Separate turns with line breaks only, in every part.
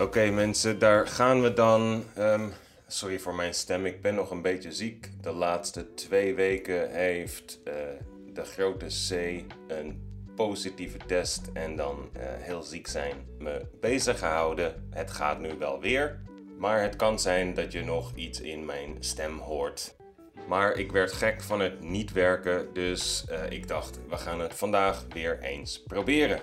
Oké mensen, daar gaan we dan. Ehm, sorry voor mijn stem, ik ben nog een beetje ziek. De laatste twee weken heeft eh, de grote C een positieve test en dan eh, heel ziek zijn me bezig gehouden. Het gaat nu wel weer, maar het kan zijn dat je nog iets in mijn stem hoort. Maar ik werd gek van het niet werken, dus eh, ik dacht, we gaan het vandaag weer eens proberen.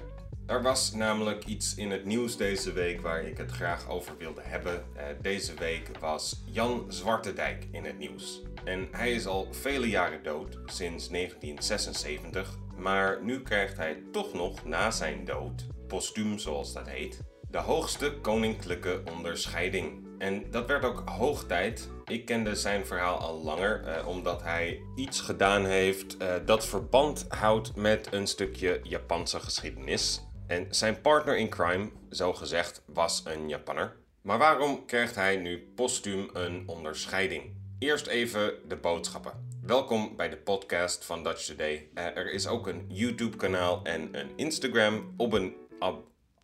Er was namelijk iets in het nieuws deze week waar ik het graag over wilde hebben. Eh, deze week was Jan Zwartendijk in het nieuws. En hij is al vele jaren dood, sinds 1976. Maar nu krijgt hij toch nog na zijn dood, postuum zoals dat heet, de hoogste koninklijke onderscheiding. En dat werd ook hoog tijd. Ik kende zijn verhaal al langer, eh, omdat hij iets gedaan heeft eh, dat verband houdt met een stukje Japanse geschiedenis. En zijn partner in crime, zo gezegd, was een Japanner. Maar waarom krijgt hij nu postuum een onderscheiding? Eerst even de boodschappen. Welkom bij de podcast van Dutch Today. Uh, er is ook een YouTube-kanaal en een Instagram.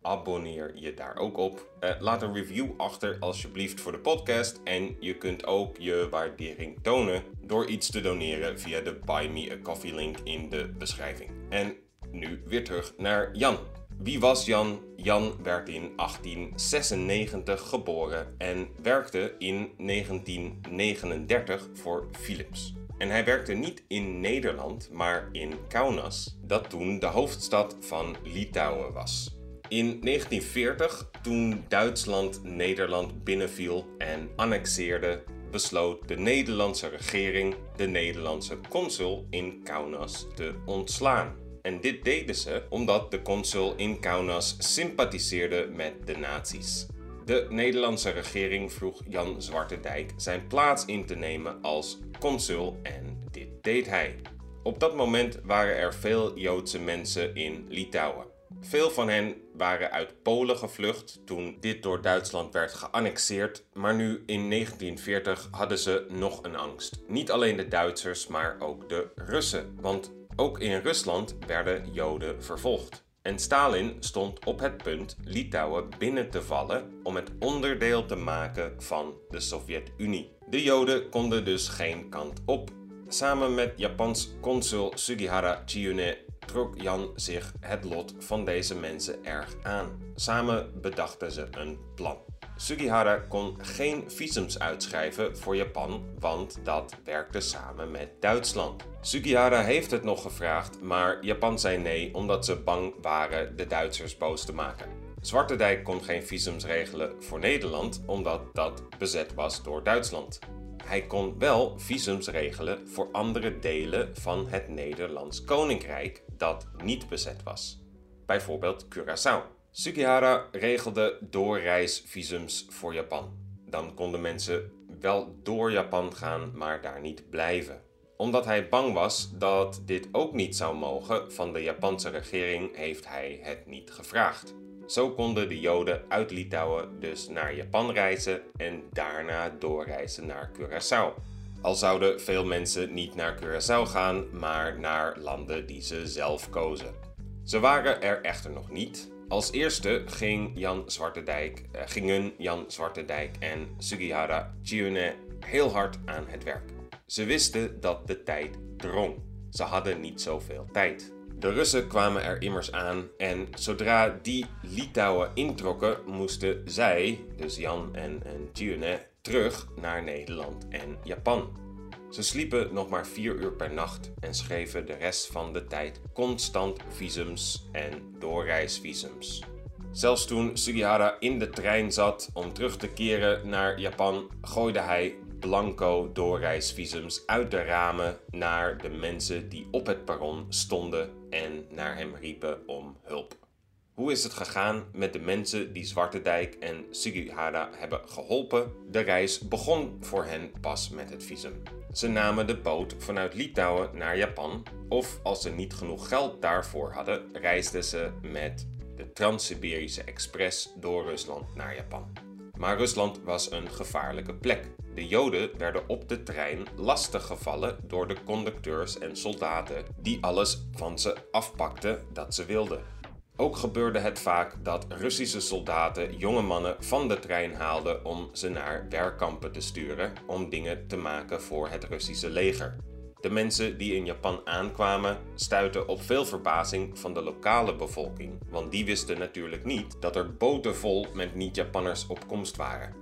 Abonneer je daar ook op. Uh, laat een review achter alsjeblieft voor de podcast. En je kunt ook je waardering tonen door iets te doneren via de Buy Me a Coffee link in de beschrijving. En nu weer terug naar Jan. Wie was Jan? Jan werd in 1896 geboren en werkte in 1939 voor Philips. En hij werkte niet in Nederland, maar in Kaunas, dat toen de hoofdstad van Litouwen was. In 1940, toen Duitsland Nederland binnenviel en annexeerde, besloot de Nederlandse regering de Nederlandse consul in Kaunas te ontslaan. En dit deden ze omdat de consul in Kaunas sympathiseerde met de nazi's. De Nederlandse regering vroeg Jan Zwartendijk zijn plaats in te nemen als consul en dit deed hij. Op dat moment waren er veel Joodse mensen in Litouwen. Veel van hen waren uit Polen gevlucht toen dit door Duitsland werd geannexeerd, maar nu in 1940 hadden ze nog een angst. Niet alleen de Duitsers, maar ook de Russen, want ook in Rusland werden Joden vervolgd. En Stalin stond op het punt Litouwen binnen te vallen om het onderdeel te maken van de Sovjet-Unie. De Joden konden dus geen kant op. Samen met Japans consul Sugihara Chiyune trok Jan zich het lot van deze mensen erg aan. Samen bedachten ze een plan. Sugihara kon geen visums uitschrijven voor Japan, want dat werkte samen met Duitsland. Sugihara heeft het nog gevraagd, maar Japan zei nee omdat ze bang waren de Duitsers boos te maken. Zwartendijk kon geen visums regelen voor Nederland omdat dat bezet was door Duitsland. Hij kon wel visums regelen voor andere delen van het Nederlands Koninkrijk dat niet bezet was. Bijvoorbeeld Curaçao. Sugihara regelde doorreisvisums voor Japan. Dan konden mensen wel door Japan gaan, maar daar niet blijven. Omdat hij bang was dat dit ook niet zou mogen van de Japanse regering, heeft hij het niet gevraagd. Zo konden de Joden uit Litouwen dus naar Japan reizen en daarna doorreizen naar Curaçao. Al zouden veel mensen niet naar Curaçao gaan, maar naar landen die ze zelf kozen. Ze waren er echter nog niet, als eerste ging Jan Zwartendijk, uh, gingen Jan Zwartendijk en Sugihara Chiune heel hard aan het werk. Ze wisten dat de tijd drong. Ze hadden niet zoveel tijd. De Russen kwamen er immers aan en zodra die Litouwen introkken, moesten zij, dus Jan en, en Chiune, terug naar Nederland en Japan. Ze sliepen nog maar vier uur per nacht en schreven de rest van de tijd constant visums en doorreisvisums. Zelfs toen Sugihara in de trein zat om terug te keren naar Japan, gooide hij blanco doorreisvisums uit de ramen naar de mensen die op het perron stonden en naar hem riepen om hulp. Hoe is het gegaan met de mensen die Zwartendijk en Sugihara hebben geholpen? De reis begon voor hen pas met het visum. Ze namen de boot vanuit Litouwen naar Japan, of als ze niet genoeg geld daarvoor hadden, reisden ze met de Trans-Siberische Express door Rusland naar Japan. Maar Rusland was een gevaarlijke plek. De Joden werden op de trein lastiggevallen door de conducteurs en soldaten die alles van ze afpakten dat ze wilden. Ook gebeurde het vaak dat Russische soldaten jonge mannen van de trein haalden om ze naar werkkampen te sturen om dingen te maken voor het Russische leger. De mensen die in Japan aankwamen stuitten op veel verbazing van de lokale bevolking, want die wisten natuurlijk niet dat er boten vol met niet-Japanners op komst waren.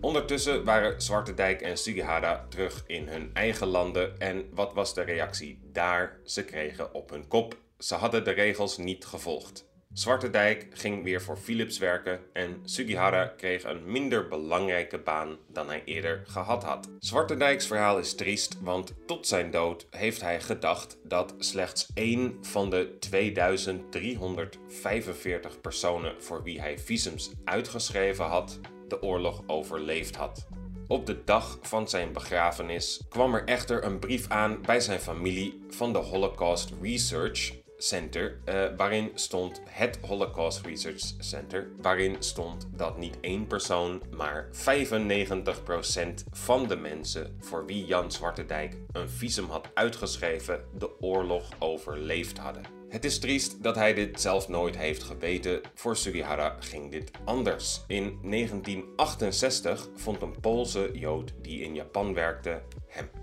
Ondertussen waren Zwartendijk en Sugihara terug in hun eigen landen en wat was de reactie daar? Ze kregen op hun kop. Ze hadden de regels niet gevolgd. Zwarte Dijk ging weer voor Philips werken en Sugihara kreeg een minder belangrijke baan dan hij eerder gehad had. Zwarte Dijks verhaal is triest, want tot zijn dood heeft hij gedacht dat slechts één van de 2345 personen voor wie hij visums uitgeschreven had, de oorlog overleefd had. Op de dag van zijn begrafenis kwam er echter een brief aan bij zijn familie van de Holocaust Research Center, uh, waarin stond het Holocaust Research Center, waarin stond dat niet één persoon, maar 95% van de mensen voor wie Jan Zwartendijk een visum had uitgeschreven, de oorlog overleefd hadden. Het is triest dat hij dit zelf nooit heeft geweten. Voor Sugihara ging dit anders. In 1968 vond een Poolse Jood die in Japan werkte hem.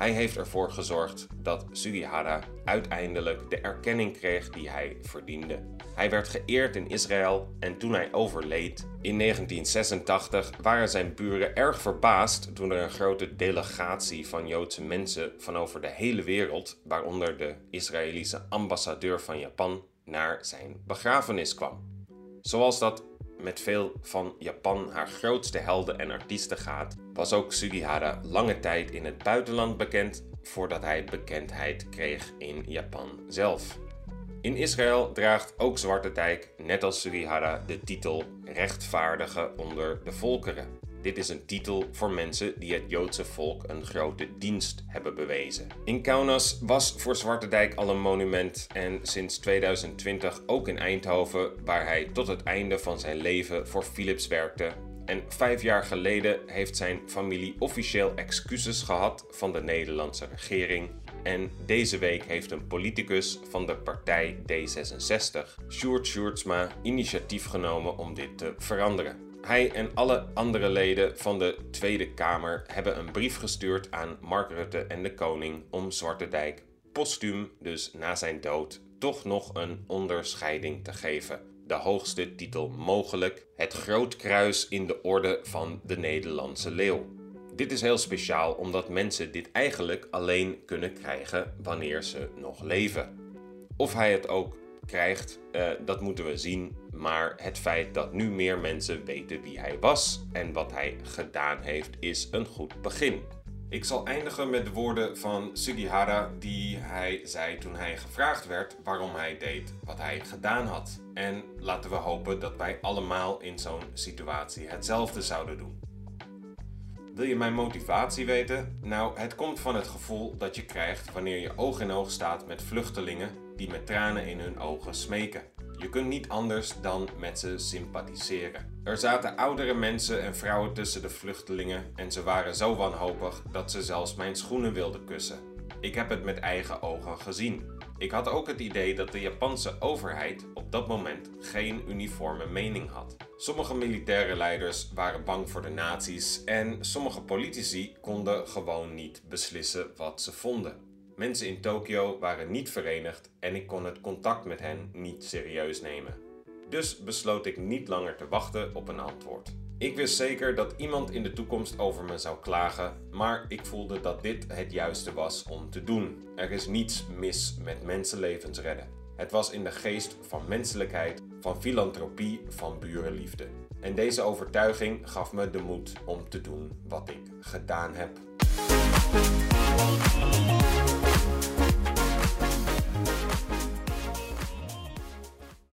Hij heeft ervoor gezorgd dat Sugihara uiteindelijk de erkenning kreeg die hij verdiende. Hij werd geëerd in Israël en toen hij overleed in 1986 waren zijn buren erg verbaasd toen er een grote delegatie van Joodse mensen van over de hele wereld, waaronder de Israëlische ambassadeur van Japan, naar zijn begrafenis kwam. Zoals dat met veel van Japan haar grootste helden en artiesten gaat, was ook Sugihara lange tijd in het buitenland bekend voordat hij bekendheid kreeg in Japan zelf. In Israël draagt ook Zwarte Dijk, net als Sugihara, de titel rechtvaardige onder de volkeren. Dit is een titel voor mensen die het Joodse volk een grote dienst hebben bewezen. In Kaunas was voor Zwarte Dijk al een monument en sinds 2020 ook in Eindhoven, waar hij tot het einde van zijn leven voor Philips werkte. En vijf jaar geleden heeft zijn familie officieel excuses gehad van de Nederlandse regering. En deze week heeft een politicus van de partij D66, Sjoerd Sjoerdsma, initiatief genomen om dit te veranderen. Hij en alle andere leden van de Tweede Kamer hebben een brief gestuurd aan Mark Rutte en de koning om Zwarte Dijk postuum, dus na zijn dood, toch nog een onderscheiding te geven. De hoogste titel mogelijk, het Groot Kruis in de Orde van de Nederlandse Leeuw. Dit is heel speciaal omdat mensen dit eigenlijk alleen kunnen krijgen wanneer ze nog leven. Of hij het ook krijgt, uh, dat moeten we zien. Maar het feit dat nu meer mensen weten wie hij was en wat hij gedaan heeft, is een goed begin. Ik zal eindigen met de woorden van Sugihara die hij zei toen hij gevraagd werd waarom hij deed wat hij gedaan had. En laten we hopen dat wij allemaal in zo'n situatie hetzelfde zouden doen. Wil je mijn motivatie weten? Nou, het komt van het gevoel dat je krijgt wanneer je oog in oog staat met vluchtelingen die met tranen in hun ogen smeken. Je kunt niet anders dan met ze sympathiseren. Er zaten oudere mensen en vrouwen tussen de vluchtelingen en ze waren zo wanhopig dat ze zelfs mijn schoenen wilden kussen. Ik heb het met eigen ogen gezien. Ik had ook het idee dat de Japanse overheid op dat moment geen uniforme mening had. Sommige militaire leiders waren bang voor de nazi's en sommige politici konden gewoon niet beslissen wat ze vonden. Mensen in Tokio waren niet verenigd en ik kon het contact met hen niet serieus nemen. Dus besloot ik niet langer te wachten op een antwoord. Ik wist zeker dat iemand in de toekomst over me zou klagen, maar ik voelde dat dit het juiste was om te doen. Er is niets mis met mensenlevens redden. Het was in de geest van menselijkheid, van filantropie, van burenliefde. En deze overtuiging gaf me de moed om te doen wat ik gedaan heb.